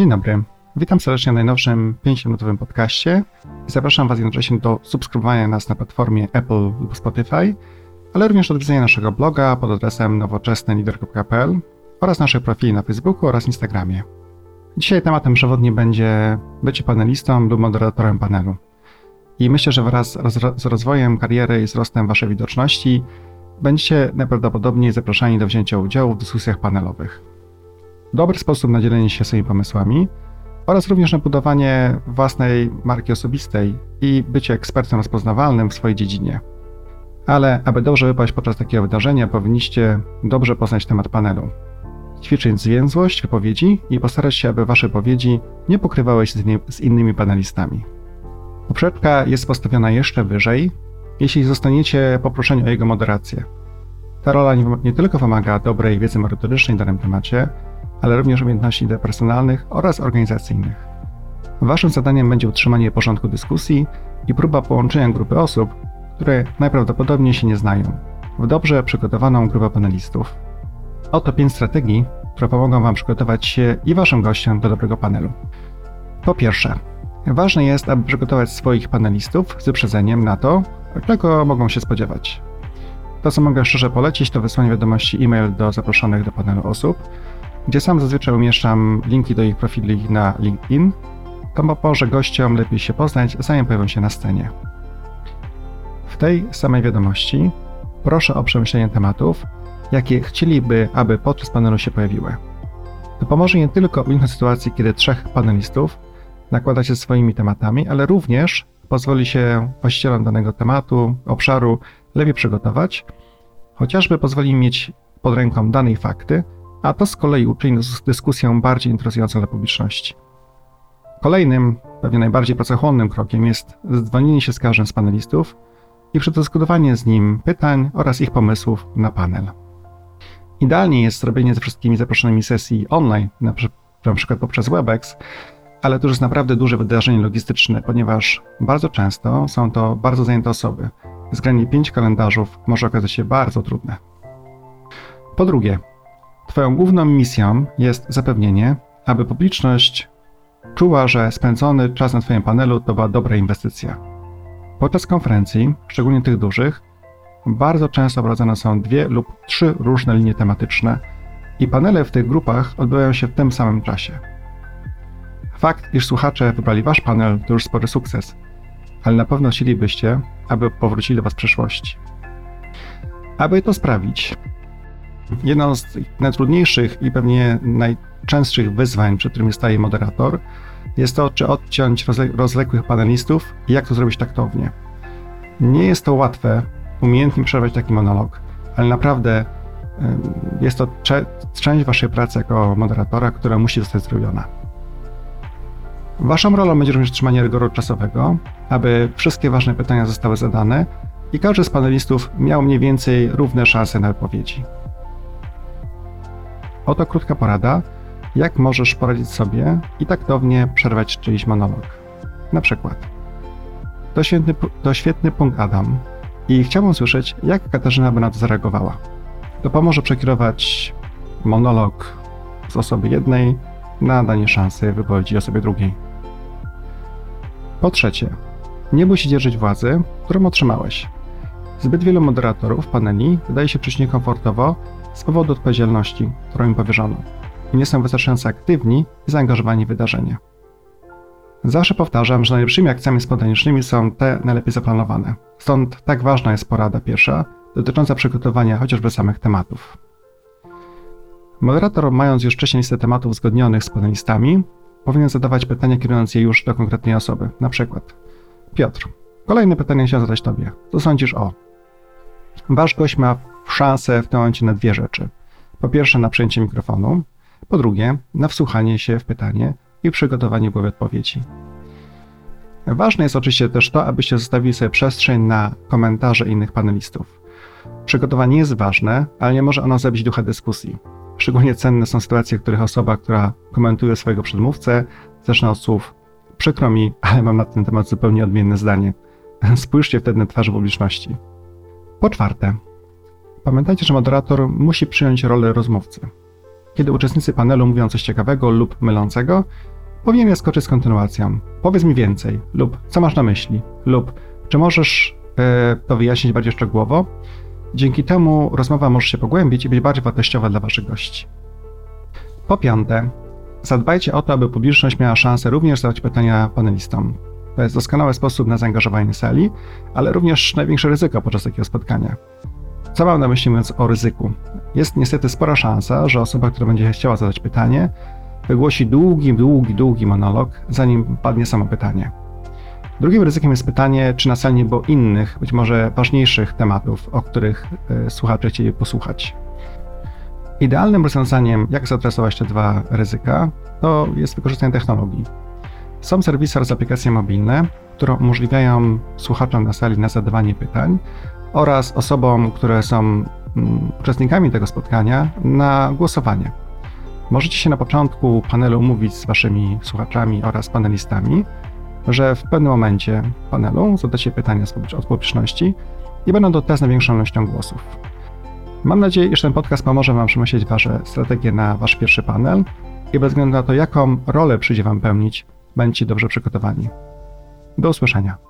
Dzień dobry. Witam serdecznie w najnowszym 5-minutowym podcaście zapraszam Was jednocześnie do subskrybowania nas na platformie Apple lub Spotify, ale również do odwiedzenia naszego bloga pod adresem nowoczesnylider.pl oraz naszych profili na Facebooku oraz Instagramie. Dzisiaj tematem przewodnim będzie bycie panelistą lub moderatorem panelu. I myślę, że wraz z rozwojem kariery i wzrostem Waszej widoczności będziecie najprawdopodobniej zapraszani do wzięcia udziału w dyskusjach panelowych. Dobry sposób na dzielenie się swoimi pomysłami oraz również na budowanie własnej marki osobistej i bycie ekspertem rozpoznawalnym w swojej dziedzinie. Ale aby dobrze wypaść podczas takiego wydarzenia, powinniście dobrze poznać temat panelu. Ćwiczyć zwięzłość wypowiedzi i postarać się, aby wasze wypowiedzi nie pokrywały się z innymi panelistami. Poprzeczka jest postawiona jeszcze wyżej, jeśli zostaniecie poproszeni o jego moderację. Ta rola nie, nie tylko wymaga dobrej wiedzy merytorycznej w danym temacie, ale również umiejętności interpersonalnych oraz organizacyjnych. Waszym zadaniem będzie utrzymanie porządku dyskusji i próba połączenia grupy osób, które najprawdopodobniej się nie znają, w dobrze przygotowaną grupę panelistów. Oto pięć strategii, które pomogą Wam przygotować się i Waszym gościom do dobrego panelu. Po pierwsze, ważne jest, aby przygotować swoich panelistów z wyprzedzeniem na to, czego mogą się spodziewać. To, co mogę szczerze polecić, to wysłanie wiadomości e-mail do zaproszonych do panelu osób, gdzie sam zazwyczaj umieszczam linki do ich profili na LinkedIn. To pomoże gościom lepiej się poznać, zanim pojawią się na scenie. W tej samej wiadomości proszę o przemyślenie tematów, jakie chcieliby, aby podczas panelu się pojawiły. To pomoże nie tylko uniknąć sytuacji, kiedy trzech panelistów nakłada się swoimi tematami, ale również pozwoli się właścicielom danego tematu, obszaru lepiej przygotować, chociażby pozwoli mieć pod ręką dane fakty, a to z kolei uczyni dyskusję bardziej interesującą dla publiczności. Kolejnym, pewnie najbardziej pracochłonnym krokiem jest zdzwonienie się z każdym z panelistów i przedyskutowanie z nim pytań oraz ich pomysłów na panel. Idealnie jest zrobienie ze wszystkimi zaproszonymi sesji online, na, na przykład poprzez WebEx, ale to już jest naprawdę duże wydarzenie logistyczne, ponieważ bardzo często są to bardzo zajęte osoby. Zgranie pięć kalendarzów może okazać się bardzo trudne. Po drugie, Twoją główną misją jest zapewnienie, aby publiczność czuła, że spędzony czas na Twoim panelu to była dobra inwestycja. Podczas konferencji, szczególnie tych dużych, bardzo często prowadzone są dwie lub trzy różne linie tematyczne i panele w tych grupach odbywają się w tym samym czasie. Fakt, iż słuchacze wybrali Wasz panel, to już spory sukces, ale na pewno chcielibyście, aby powrócili do Was w przyszłości. Aby to sprawić, Jedną z najtrudniejszych i pewnie najczęstszych wyzwań, przed którymi staje moderator, jest to, czy odciąć rozległych panelistów i jak to zrobić taktownie. Nie jest to łatwe umiejętnie przerwać taki monolog, ale naprawdę jest to część Waszej pracy jako moderatora, która musi zostać zrobiona. Waszą rolą będzie również trzymanie rygoru czasowego, aby wszystkie ważne pytania zostały zadane i każdy z panelistów miał mniej więcej równe szanse na odpowiedzi. Oto krótka porada, jak możesz poradzić sobie i taktownie przerwać czyjś monolog. Na przykład, to świetny, to świetny punkt Adam i chciałbym słyszeć, jak Katarzyna by na to zareagowała. To pomoże przekierować monolog z osoby jednej na danie szansy wypowiedzi osobie drugiej. Po trzecie, nie bój się dzierżyć władzy, którą otrzymałeś. Zbyt wielu moderatorów paneli wydaje się czuć niekomfortowo z powodu odpowiedzialności, którą im powierzono i nie są wystarczająco aktywni i zaangażowani w wydarzenie. Zawsze powtarzam, że najlepszymi akcjami spontanicznymi są te najlepiej zaplanowane. Stąd tak ważna jest porada pierwsza, dotycząca przygotowania chociażby samych tematów. Moderator, mając już wcześniej listę tematów uzgodnionych z panelistami, powinien zadawać pytania kierując je już do konkretnej osoby. Na przykład, Piotr, kolejne pytanie chciałem zadać Tobie. Co sądzisz o? Wasz gość ma szansę w tym momencie na dwie rzeczy. Po pierwsze, na przejęcie mikrofonu, po drugie, na wsłuchanie się w pytanie i przygotowanie głowy odpowiedzi. Ważne jest oczywiście też to, abyście zostawili sobie przestrzeń na komentarze innych panelistów. Przygotowanie jest ważne, ale nie może ono zabić ducha dyskusji. Szczególnie cenne są sytuacje, w których osoba, która komentuje swojego przedmówcę, zaczyna od słów przykro mi, ale mam na ten temat zupełnie odmienne zdanie. Spójrzcie wtedy na twarz publiczności. Po czwarte, Pamiętajcie, że moderator musi przyjąć rolę rozmówcy. kiedy uczestnicy panelu mówią coś ciekawego lub mylącego, powinien skoczyć z kontynuacją. Powiedz mi więcej, lub co masz na myśli, lub czy możesz e, to wyjaśnić bardziej szczegółowo. Dzięki temu rozmowa może się pogłębić i być bardziej wartościowa dla Waszych gości. Po piąte, zadbajcie o to, aby publiczność miała szansę również zadać pytania panelistom. To jest doskonały sposób na zaangażowanie sali, ale również największe ryzyko podczas takiego spotkania. Co mam na myśli mówiąc o ryzyku? Jest niestety spora szansa, że osoba, która będzie chciała zadać pytanie, wygłosi długi, długi, długi monolog, zanim padnie samo pytanie. Drugim ryzykiem jest pytanie, czy na sali nie było innych, być może ważniejszych tematów, o których y, słuchacze chcieli posłuchać. Idealnym rozwiązaniem, jak zaadresować te dwa ryzyka, to jest wykorzystanie technologii. Są serwisy oraz aplikacje mobilne, które umożliwiają słuchaczom na sali na zadawanie pytań oraz osobom, które są mm, uczestnikami tego spotkania, na głosowanie. Możecie się na początku panelu umówić z waszymi słuchaczami oraz panelistami, że w pewnym momencie panelu zadacie pytania od publiczności i będą to te z największą ilością głosów. Mam nadzieję, że ten podcast pomoże Wam przemyśleć Wasze strategie na Wasz pierwszy panel i bez względu na to, jaką rolę przyjdzie Wam pełnić, będziecie dobrze przygotowani. Do usłyszenia.